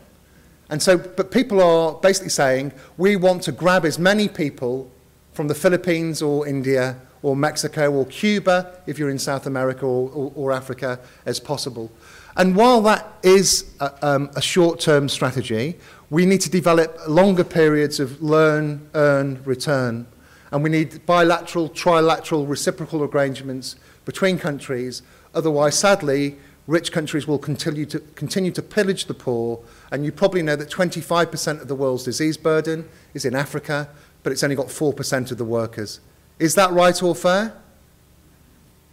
And so, but people are basically saying, we want to grab as many people from the Philippines or India or Mexico or Cuba, if you're in South America or, or, or Africa, as possible. And while that is a, um, a short-term strategy, we need to develop longer periods of learn, earn, return. And we need bilateral, trilateral, reciprocal arrangements between countries. Otherwise, sadly, rich countries will continue to, continue to pillage the poor. And you probably know that 25% of the world's disease burden is in Africa, but it's only got 4% of the workers. Is that right or fair?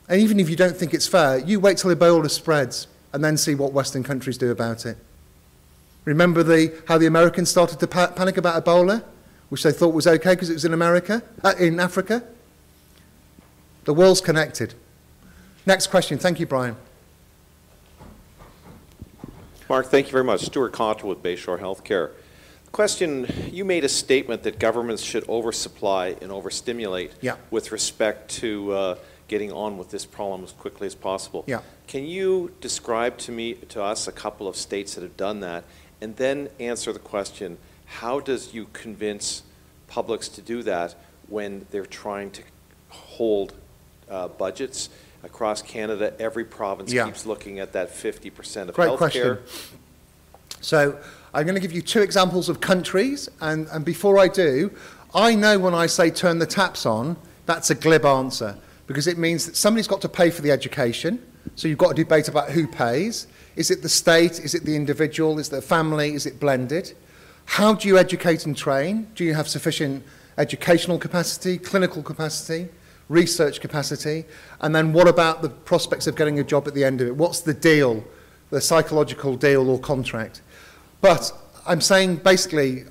And even if you don't think it's fair, you wait till Ebola spreads and then see what Western countries do about it. Remember the, how the Americans started to pa- panic about Ebola, which they thought was okay because it was in America, uh, in Africa? The world's connected. Next question. Thank you, Brian. Mark, thank you very much. Stuart Cottrelle with Bayshore Healthcare. Question, you made a statement that governments should oversupply and overstimulate Yeah. with respect to uh, getting on with this problem as quickly as possible. Yeah. Can you describe to me, to us, a couple of states that have done that, and then answer the question, how does you convince publics to do that when they're trying to hold uh, budgets across Canada? Every province Yeah. keeps looking at that 50% of Great healthcare. question. So I'm going to give you two examples of countries, and, and before I do, I know when I say turn the taps on, that's a glib answer, because it means that somebody's got to pay for the education, so you've got a debate about who pays. Is it the state? Is it the individual? Is it the family? Is it blended? How do you educate and train? Do you have sufficient educational capacity, clinical capacity, research capacity? And then what about the prospects of getting a job at the end of it? What's the deal, the psychological deal or contract? But I'm saying basically,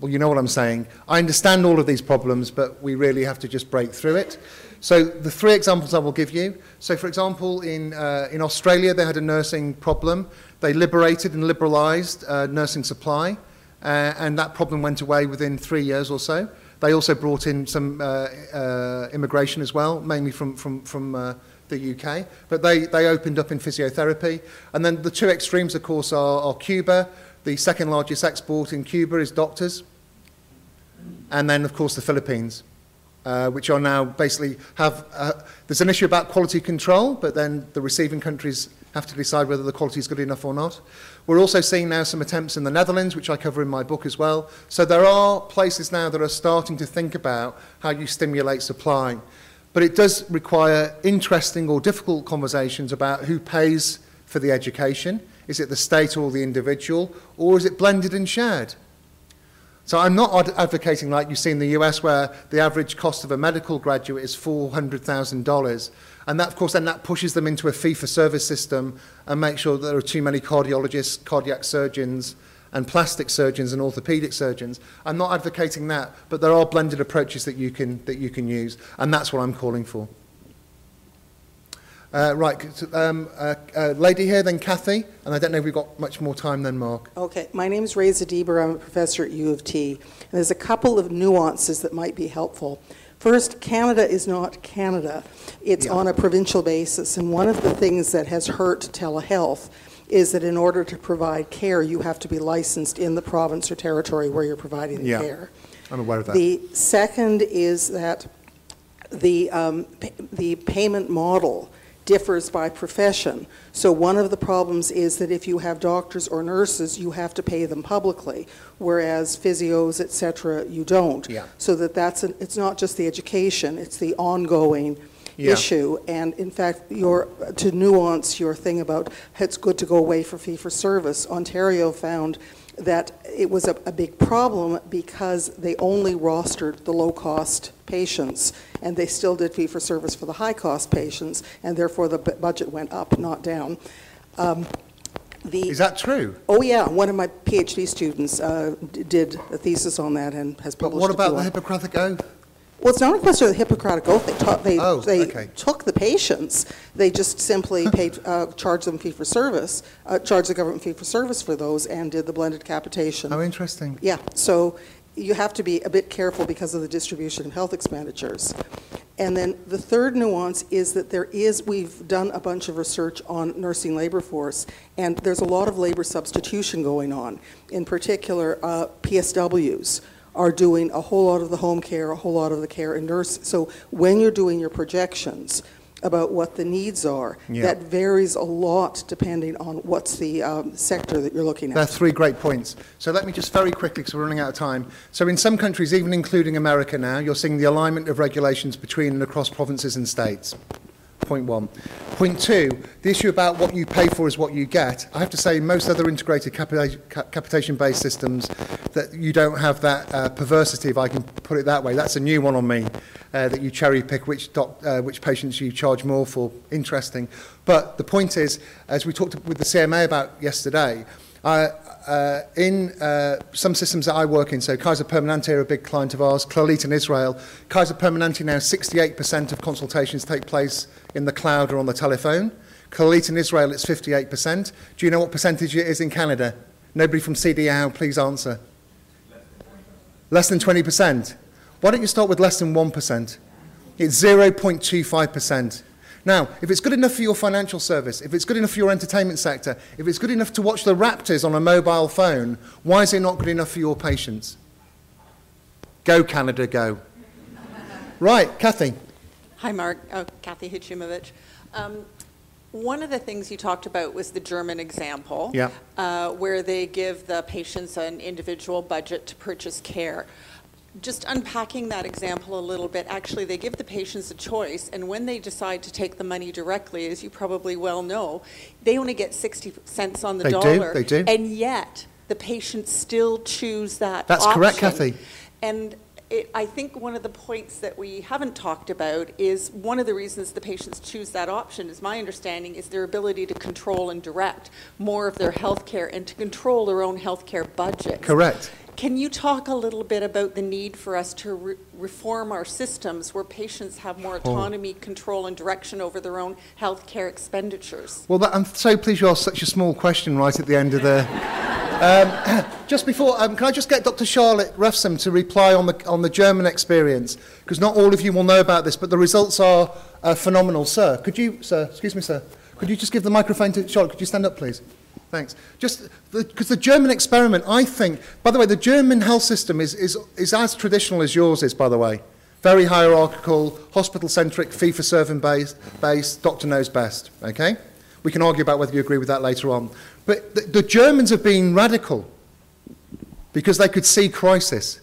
well, you know what I'm saying. I understand all of these problems, but we really have to just break through it. So the three examples I will give you. So for example, in, uh, in Australia, they had a nursing problem. They liberated and liberalised uh, nursing supply, uh, and that problem went away within three years or so. They also brought in some uh, uh, immigration as well, mainly from, from, from uh, the UK. But they, they opened up in physiotherapy. And then the two extremes, of course, are, are Cuba. The second largest export in Cuba is doctors. and then, of course, the Philippines, uh, which are now basically have, uh, there's an issue about quality control, but then the receiving countries have to decide whether the quality is good enough or not. We're also seeing now some attempts in the Netherlands, which I cover in my book as well. So there are places now that are starting to think about how you stimulate supply. But it does require interesting or difficult conversations about who pays for the education. Is it the state or the individual, or is it blended and shared? So I'm not advocating like you see in the US where the average cost of a medical graduate is $400,000. And that, of course, then that pushes them into a fee-for-service system and makes sure that there are too many cardiologists, cardiac surgeons, and plastic surgeons and orthopedic surgeons. I'm not advocating that, but there are blended approaches that you can, that you can use, and that's what I'm calling for. Uh, right, um, uh, uh, lady here, then Kathy, and I don't know if we've got much more time than Mark. Okay, my name is Raisa Deber. I'm a professor at U of T. And there's a couple of nuances that might be helpful. First, Canada is not Canada. It's Yeah. on a provincial basis. And one of the things that has hurt telehealth is that in order to provide care, you have to be licensed in the province or territory where you're providing the Yeah. care. I'm aware of that. The second is that the, um, pa- the payment model differs by profession. So one of the problems is that if you have doctors or nurses, you have to pay them publicly, whereas physios, et cetera, you don't. Yeah. So that that's, an- it's not just the education, it's the ongoing Yeah. issue. And in fact, your, to nuance your thing about it's good to go away for fee-for-service, Ontario found that it was a, a big problem because they only rostered the low-cost patients, and they still did fee-for-service for the high-cost patients, and therefore the bu- budget went up, not down. Um, The, Is that true? oh yeah, one of my PhD students uh, d- did a thesis on that and has But published what about the Hippocratic Oath? Well, it's not a question of the Hippocratic Oath. They, ta- they, Oh, they okay. took the patients. They just simply paid, uh, charged them fee for service, uh, charged the government fee for service for those, and did the blended capitation. How interesting. Yeah, so you have to be a bit careful because of the distribution of health expenditures. And then the third nuance is that there is, we've done a bunch of research on nursing labor force, and there's a lot of labor substitution going on. In particular, uh, PSWs are doing a whole lot of the home care, a whole lot of the care in nurse. So when you're doing your projections about what the needs are, Yeah. that varies a lot depending on what's the um, sector that you're looking at. There are three great points. So let me just very quickly, because we're running out of time. So in some countries, even including America now, you're seeing the alignment of regulations between and across provinces and states. Point one. Point two, the issue about what you pay for is what you get. I have to say, most other integrated capita- capitation-based systems, that you don't have that uh, perversity, if I can put it that way. That's a new one on me, uh, that you cherry pick which, uh, which patients you charge more for. Interesting. But the point is, as we talked with the CMA about yesterday, uh, uh, in uh, some systems that I work in, so Kaiser Permanente are a big client of ours, Clalit in Israel. Kaiser Permanente now, 68% of consultations take place in the cloud or on the telephone. Clalit in Israel, it's 58%. Do you know what percentage it is in Canada? Nobody from CD Howe, please answer. Less than 20%. Why don't you start with less than 1%? It's 0.25%. Now, if it's good enough for your financial service, if it's good enough for your entertainment sector, if it's good enough to watch the Raptors on a mobile phone, why is it not good enough for your patients? Go, Canada, go. Right, Kathy. Hi, Mark. Oh, Kathy Hitchimovich. Um, one of the things you talked about was the German example, Yeah. uh, where they give the patients an individual budget to purchase care. Just unpacking that example a little bit, actually, they give the patients a choice, and when they decide to take the money directly, as you probably well know, they only get 60 cents on the They do, dollar. they do. And yet, the patients still choose that That's correct. Kathy. And it, I think one of the points that we haven't talked about is one of the reasons the patients choose that option, is my understanding, is their ability to control and direct more of their health care and to control their own health care budget. Correct. Can you talk a little bit about the need for us to re- reform our systems where patients have more Oh. autonomy, control, and direction over their own health care expenditures? Well, that, I'm so pleased you asked such a small question right at the end of the. Um, *coughs* just before, um, can I just get Dr. Charlotte Refsum to reply on the on the German experience? Because not all of you will know about this, but the results are uh, phenomenal, sir. Could you, sir? Excuse me, sir. Could you just give the microphone to Charlotte? Could you stand up, please? Thanks. Just because the, German experiment, I think, by the way, the German health system is, is, is as traditional as yours is, by the way. Very hierarchical, hospital-centric, fee-for-serving based, based, doctor knows best, okay? We can argue about whether you agree with that later on. But the, the Germans have been radical because they could see crisis.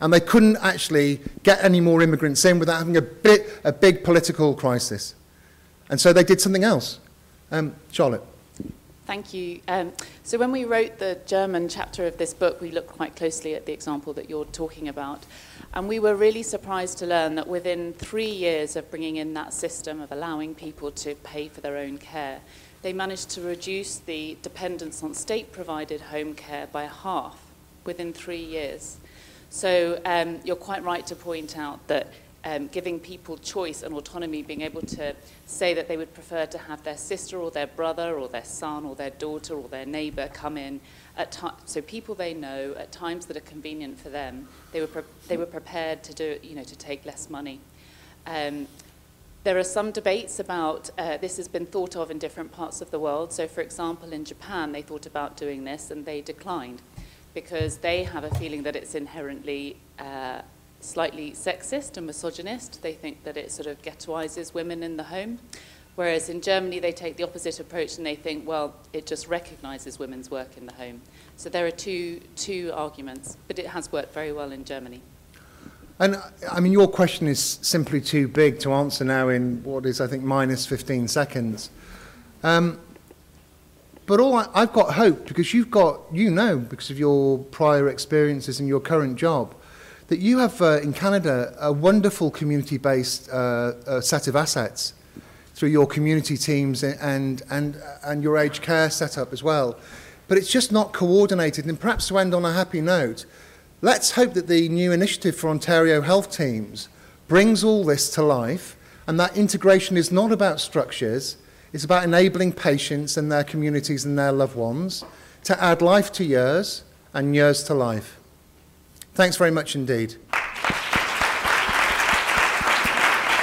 And they couldn't actually get any more immigrants in without having a, bit, a big political crisis. And so they did something else. Um, Charlotte. Thank you. Um, so when we wrote the German chapter of this book, we looked quite closely at the example that you're talking about. And we were really surprised to learn that within three years of bringing in that system of allowing people to pay for their own care, they managed to reduce the dependence on state-provided home care by half within three years. So um, you're quite right to point out that um, giving people choice and autonomy, being able to say that they would prefer to have their sister or their brother or their son or their daughter or their neighbor come in at so people they know at times that are convenient for them, they were, they were prepared to do, you know, to take less money. Um, there are some debates about uh, this has been thought of in different parts of the world. So, for example, in Japan, they thought about doing this and they declined because they have a feeling that it's inherently uh, slightly sexist and misogynist. They think that it sort of ghettoizes women in the home. Whereas in Germany, they take the opposite approach and they think, well, it just recognizes women's work in the home. So there are two, two arguments, but it has worked very well in Germany. And I mean, your question is simply too big to answer now in what is, I think, minus 15 seconds. Um, but all I, I've got hope because you've got, you know, because of your prior experiences and your current job, that you have uh, in Canada a wonderful community based uh, uh, set of assets through your community teams and, and, and your aged care setup as well. But it's just not coordinated. And perhaps to end on a happy note, let's hope that the new initiative for Ontario health teams brings all this to life and that integration is not about structures, it's about enabling patients and their communities and their loved ones to add life to years and years to life. Thanks very much indeed.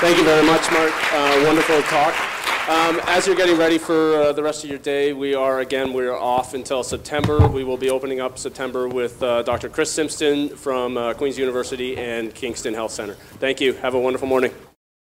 Thank you very much, Mark. Uh, wonderful talk. Um, as you're getting ready for uh, the rest of your day, we are, again, we're off until September. We will be opening up September with uh, Dr. Chris Simpson from uh, Queen's University and Kingston Health Center. Thank you. Have a wonderful morning.